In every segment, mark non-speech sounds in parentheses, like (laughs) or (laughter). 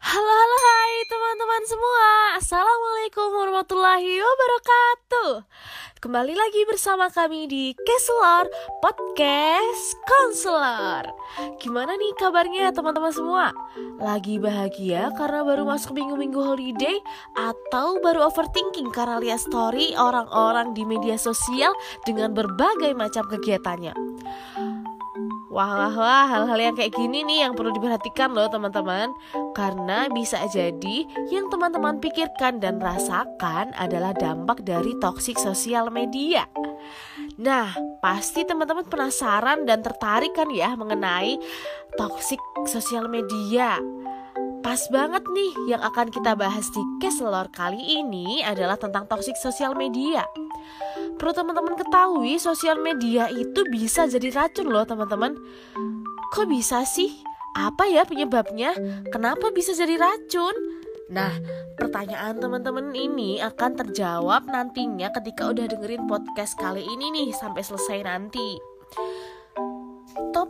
Halo halo hai teman-teman semua. Assalamualaikum warahmatullahi wabarakatuh. Kembali lagi bersama kami di Keselor Podcast Konselor. Gimana nih kabarnya teman-teman semua? Lagi bahagia karena baru masuk minggu-minggu holiday Atau baru overthinking karena lihat story orang-orang di media sosial Dengan berbagai macam kegiatannya Wah, wah, wah, hal-hal yang kayak gini nih yang perlu diperhatikan loh teman-teman. Karena bisa jadi yang teman-teman pikirkan dan rasakan adalah dampak dari toksik sosial media. Nah, pasti teman-teman penasaran dan tertarik kan ya mengenai toksik sosial media? Pas banget nih yang akan kita bahas di Keselor kali ini adalah tentang toksik sosial media Perlu teman-teman ketahui sosial media itu bisa jadi racun loh teman-teman Kok bisa sih? Apa ya penyebabnya? Kenapa bisa jadi racun? Nah, pertanyaan teman-teman ini akan terjawab nantinya ketika udah dengerin podcast kali ini nih sampai selesai nanti.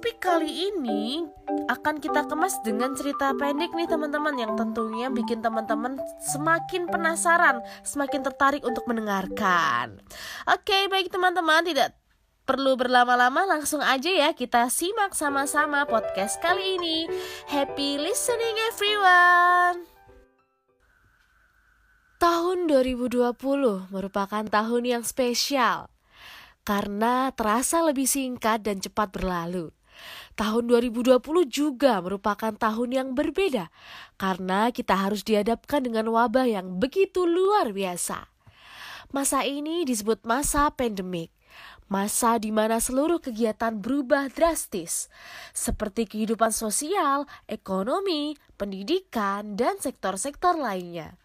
Topik kali ini akan kita kemas dengan cerita pendek nih teman-teman yang tentunya bikin teman-teman semakin penasaran, semakin tertarik untuk mendengarkan. Oke, baik teman-teman, tidak perlu berlama-lama langsung aja ya kita simak sama-sama podcast kali ini. Happy listening everyone. Tahun 2020 merupakan tahun yang spesial karena terasa lebih singkat dan cepat berlalu. Tahun 2020 juga merupakan tahun yang berbeda karena kita harus dihadapkan dengan wabah yang begitu luar biasa. Masa ini disebut masa pandemik, masa di mana seluruh kegiatan berubah drastis, seperti kehidupan sosial, ekonomi, pendidikan, dan sektor-sektor lainnya.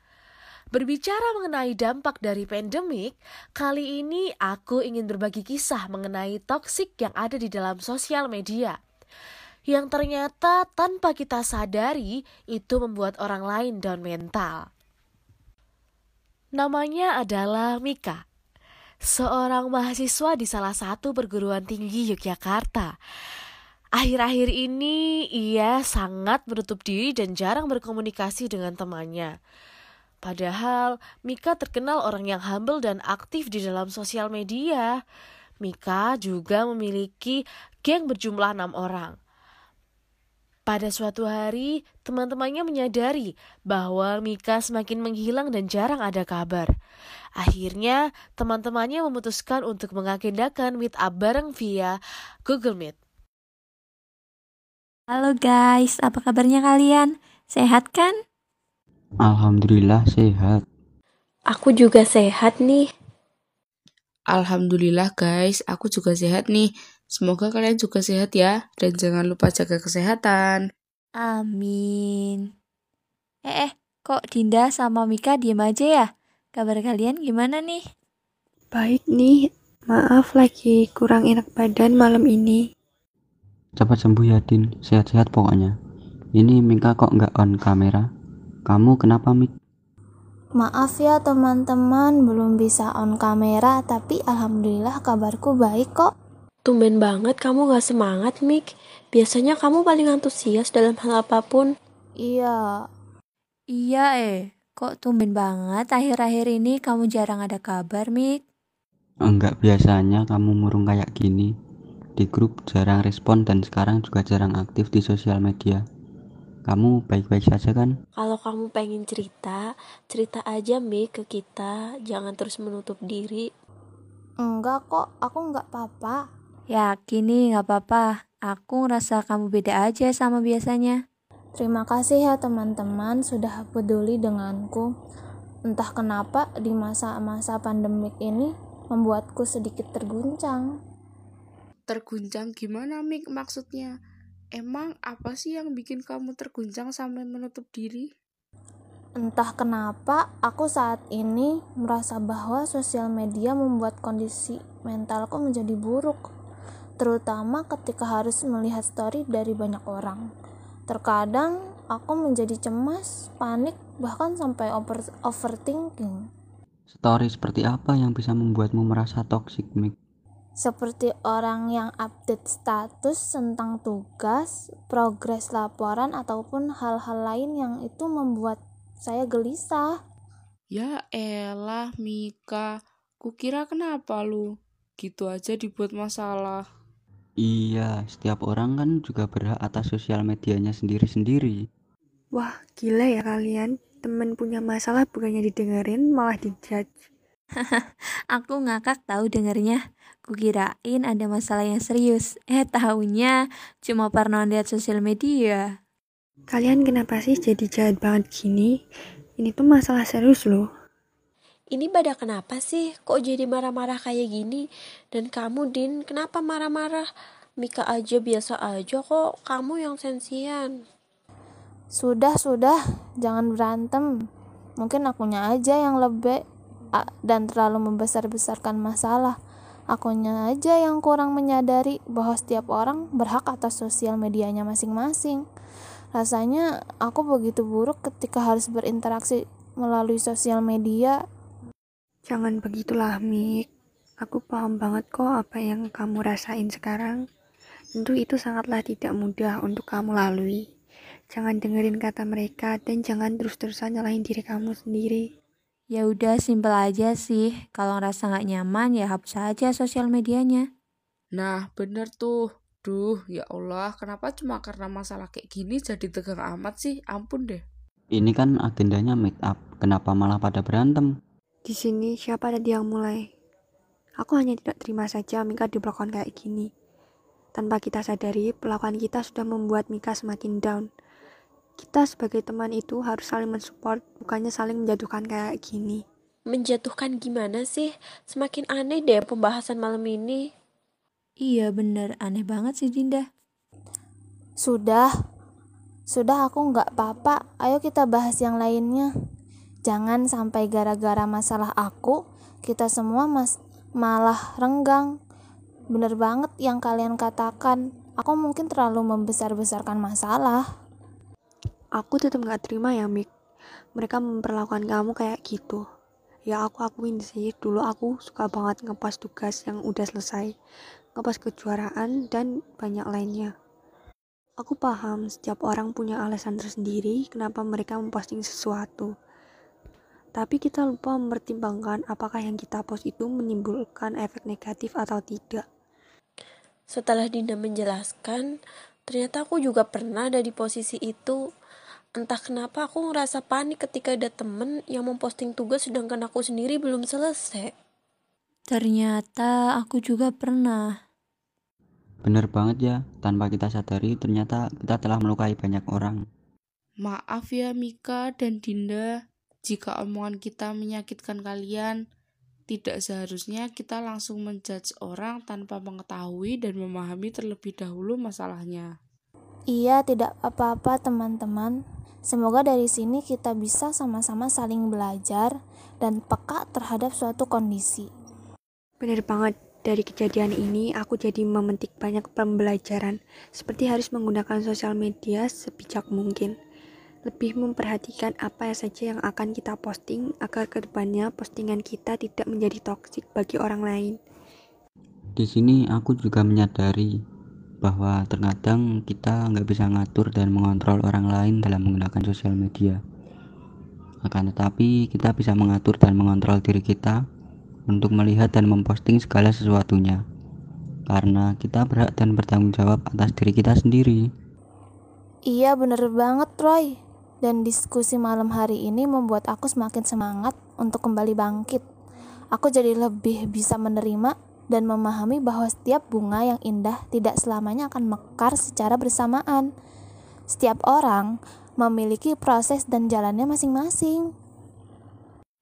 Berbicara mengenai dampak dari pandemik, kali ini aku ingin berbagi kisah mengenai toksik yang ada di dalam sosial media. Yang ternyata tanpa kita sadari itu membuat orang lain down mental. Namanya adalah Mika, seorang mahasiswa di salah satu perguruan tinggi Yogyakarta. Akhir-akhir ini ia sangat menutup diri dan jarang berkomunikasi dengan temannya. Padahal Mika terkenal orang yang humble dan aktif di dalam sosial media. Mika juga memiliki geng berjumlah enam orang. Pada suatu hari, teman-temannya menyadari bahwa Mika semakin menghilang dan jarang ada kabar. Akhirnya, teman-temannya memutuskan untuk mengagendakan meet up bareng via Google Meet. Halo guys, apa kabarnya kalian? Sehat kan? Alhamdulillah sehat. Aku juga sehat nih. Alhamdulillah guys, aku juga sehat nih. Semoga kalian juga sehat ya, dan jangan lupa jaga kesehatan. Amin. Eh, eh, kok Dinda sama Mika diem aja ya? Kabar kalian gimana nih? Baik nih, maaf lagi kurang enak badan malam ini. Cepat sembuh ya Din, sehat-sehat pokoknya. Ini Mika kok nggak on kamera? Kamu kenapa Mik? Maaf ya teman-teman, belum bisa on kamera, tapi alhamdulillah kabarku baik kok. Tumben banget kamu gak semangat, Mik. Biasanya kamu paling antusias dalam hal apa pun. Iya. Iya eh, kok tumben banget akhir-akhir ini kamu jarang ada kabar, Mik? Enggak biasanya kamu murung kayak gini. Di grup jarang respon dan sekarang juga jarang aktif di sosial media. Kamu baik-baik saja kan? Kalau kamu pengen cerita, cerita aja Mik ke kita. Jangan terus menutup diri. Enggak kok, aku enggak apa-apa. Yakin nih gak apa-apa. Aku ngerasa kamu beda aja sama biasanya. Terima kasih ya teman-teman sudah peduli denganku. Entah kenapa di masa-masa pandemik ini membuatku sedikit terguncang. Terguncang gimana Mik maksudnya? Emang apa sih yang bikin kamu terguncang sampai menutup diri? Entah kenapa, aku saat ini merasa bahwa sosial media membuat kondisi mentalku menjadi buruk, terutama ketika harus melihat story dari banyak orang. Terkadang aku menjadi cemas, panik, bahkan sampai over overthinking. Story seperti apa yang bisa membuatmu merasa toksik, Mik? seperti orang yang update status tentang tugas, progres laporan, ataupun hal-hal lain yang itu membuat saya gelisah. Ya elah Mika, kukira kenapa lu? Gitu aja dibuat masalah. Iya, setiap orang kan juga berhak atas sosial medianya sendiri-sendiri. Wah, gila ya kalian. Temen punya masalah bukannya didengerin, malah dijudge. (laughs) Aku ngakak tahu dengernya. Kukirain ada masalah yang serius. Eh, tahunya cuma parnoan lihat sosial media. Kalian kenapa sih jadi jahat banget gini? Ini tuh masalah serius loh. Ini pada kenapa sih? Kok jadi marah-marah kayak gini? Dan kamu, Din, kenapa marah-marah? Mika aja biasa aja kok, kamu yang sensian. Sudah, sudah, jangan berantem. Mungkin akunya aja yang lebih dan terlalu membesar-besarkan masalah. Akunya aja yang kurang menyadari bahwa setiap orang berhak atas sosial medianya masing-masing. Rasanya aku begitu buruk ketika harus berinteraksi melalui sosial media. Jangan begitulah, Mik. Aku paham banget kok apa yang kamu rasain sekarang. Tentu itu sangatlah tidak mudah untuk kamu lalui. Jangan dengerin kata mereka dan jangan terus-terusan nyalahin diri kamu sendiri. Ya udah simpel aja sih. Kalau ngerasa nggak nyaman ya hapus aja sosial medianya. Nah, bener tuh. Duh, ya Allah, kenapa cuma karena masalah kayak gini jadi tegang amat sih? Ampun deh. Ini kan agendanya meet up, kenapa malah pada berantem? Di sini siapa tadi yang mulai? Aku hanya tidak terima saja Mika diperlakukan kayak gini. Tanpa kita sadari, perlakuan kita sudah membuat Mika semakin down. Kita sebagai teman itu harus saling mensupport, bukannya saling menjatuhkan kayak gini. Menjatuhkan gimana sih? Semakin aneh deh pembahasan malam ini. Iya bener, aneh banget sih Dinda. Sudah, sudah aku nggak apa-apa. Ayo kita bahas yang lainnya. Jangan sampai gara-gara masalah aku, kita semua mas malah renggang. Bener banget yang kalian katakan. Aku mungkin terlalu membesar-besarkan masalah. Aku tetap nggak terima ya, Mik. Mereka memperlakukan kamu kayak gitu. Ya aku akuin sih, dulu aku suka banget ngepas tugas yang udah selesai, ngepas kejuaraan, dan banyak lainnya. Aku paham setiap orang punya alasan tersendiri kenapa mereka memposting sesuatu. Tapi kita lupa mempertimbangkan apakah yang kita post itu menimbulkan efek negatif atau tidak. Setelah Dinda menjelaskan, ternyata aku juga pernah ada di posisi itu. Entah kenapa aku ngerasa panik ketika ada temen yang memposting tugas sedangkan aku sendiri belum selesai. Ternyata aku juga pernah. Bener banget ya, tanpa kita sadari ternyata kita telah melukai banyak orang. Maaf ya Mika dan Dinda, jika omongan kita menyakitkan kalian, tidak seharusnya kita langsung menjudge orang tanpa mengetahui dan memahami terlebih dahulu masalahnya. Iya, tidak apa-apa teman-teman. Semoga dari sini kita bisa sama-sama saling belajar dan peka terhadap suatu kondisi. Bener banget, dari kejadian ini aku jadi memetik banyak pembelajaran, seperti harus menggunakan sosial media sebijak mungkin. Lebih memperhatikan apa saja yang akan kita posting agar ke depannya postingan kita tidak menjadi toksik bagi orang lain. Di sini aku juga menyadari bahwa terkadang kita nggak bisa ngatur dan mengontrol orang lain dalam menggunakan sosial media. Akan tetapi kita bisa mengatur dan mengontrol diri kita untuk melihat dan memposting segala sesuatunya. Karena kita berhak dan bertanggung jawab atas diri kita sendiri. Iya, bener banget, Roy. Dan diskusi malam hari ini membuat aku semakin semangat untuk kembali bangkit. Aku jadi lebih bisa menerima dan memahami bahwa setiap bunga yang indah tidak selamanya akan mekar secara bersamaan. Setiap orang memiliki proses dan jalannya masing-masing.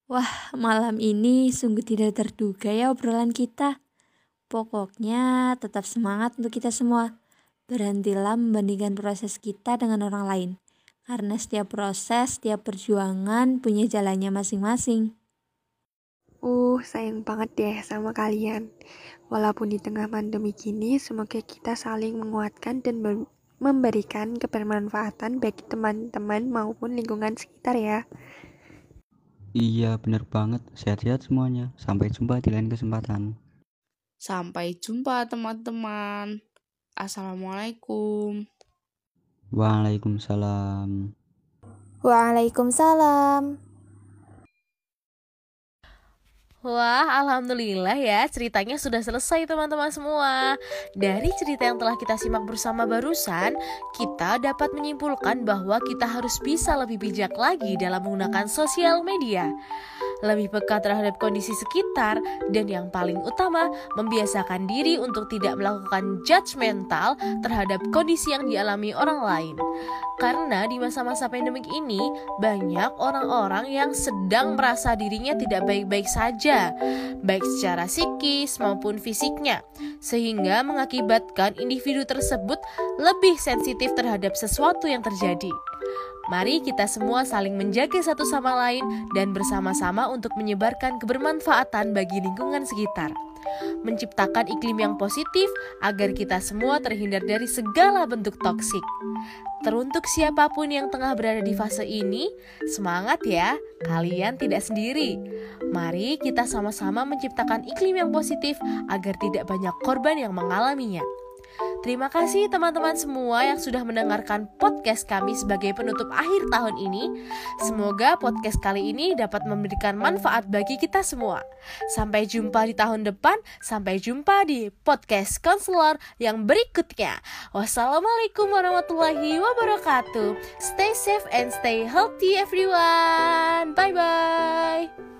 Wah, malam ini sungguh tidak terduga ya obrolan kita. Pokoknya tetap semangat untuk kita semua. Berhentilah membandingkan proses kita dengan orang lain. Karena setiap proses, setiap perjuangan punya jalannya masing-masing. Uh, sayang banget deh sama kalian. Walaupun di tengah pandemi gini, semoga kita saling menguatkan dan memberikan kebermanfaatan bagi teman-teman maupun lingkungan sekitar ya. Iya, bener banget. Sehat-sehat semuanya. Sampai jumpa di lain kesempatan. Sampai jumpa teman-teman. Assalamualaikum. Waalaikumsalam. Waalaikumsalam. Wah, alhamdulillah ya, ceritanya sudah selesai teman-teman semua. Dari cerita yang telah kita simak bersama barusan, kita dapat menyimpulkan bahwa kita harus bisa lebih bijak lagi dalam menggunakan sosial media lebih peka terhadap kondisi sekitar, dan yang paling utama, membiasakan diri untuk tidak melakukan judgmental terhadap kondisi yang dialami orang lain. Karena di masa-masa pandemik ini, banyak orang-orang yang sedang merasa dirinya tidak baik-baik saja, baik secara psikis maupun fisiknya, sehingga mengakibatkan individu tersebut lebih sensitif terhadap sesuatu yang terjadi. Mari kita semua saling menjaga satu sama lain dan bersama-sama untuk menyebarkan kebermanfaatan bagi lingkungan sekitar. Menciptakan iklim yang positif agar kita semua terhindar dari segala bentuk toksik. Teruntuk siapa pun yang tengah berada di fase ini, semangat ya, kalian tidak sendiri. Mari kita sama-sama menciptakan iklim yang positif agar tidak banyak korban yang mengalaminya. Terima kasih teman-teman semua yang sudah mendengarkan podcast kami sebagai penutup akhir tahun ini. Semoga podcast kali ini dapat memberikan manfaat bagi kita semua. Sampai jumpa di tahun depan, sampai jumpa di podcast konselor yang berikutnya. Wassalamualaikum warahmatullahi wabarakatuh. Stay safe and stay healthy everyone. Bye bye.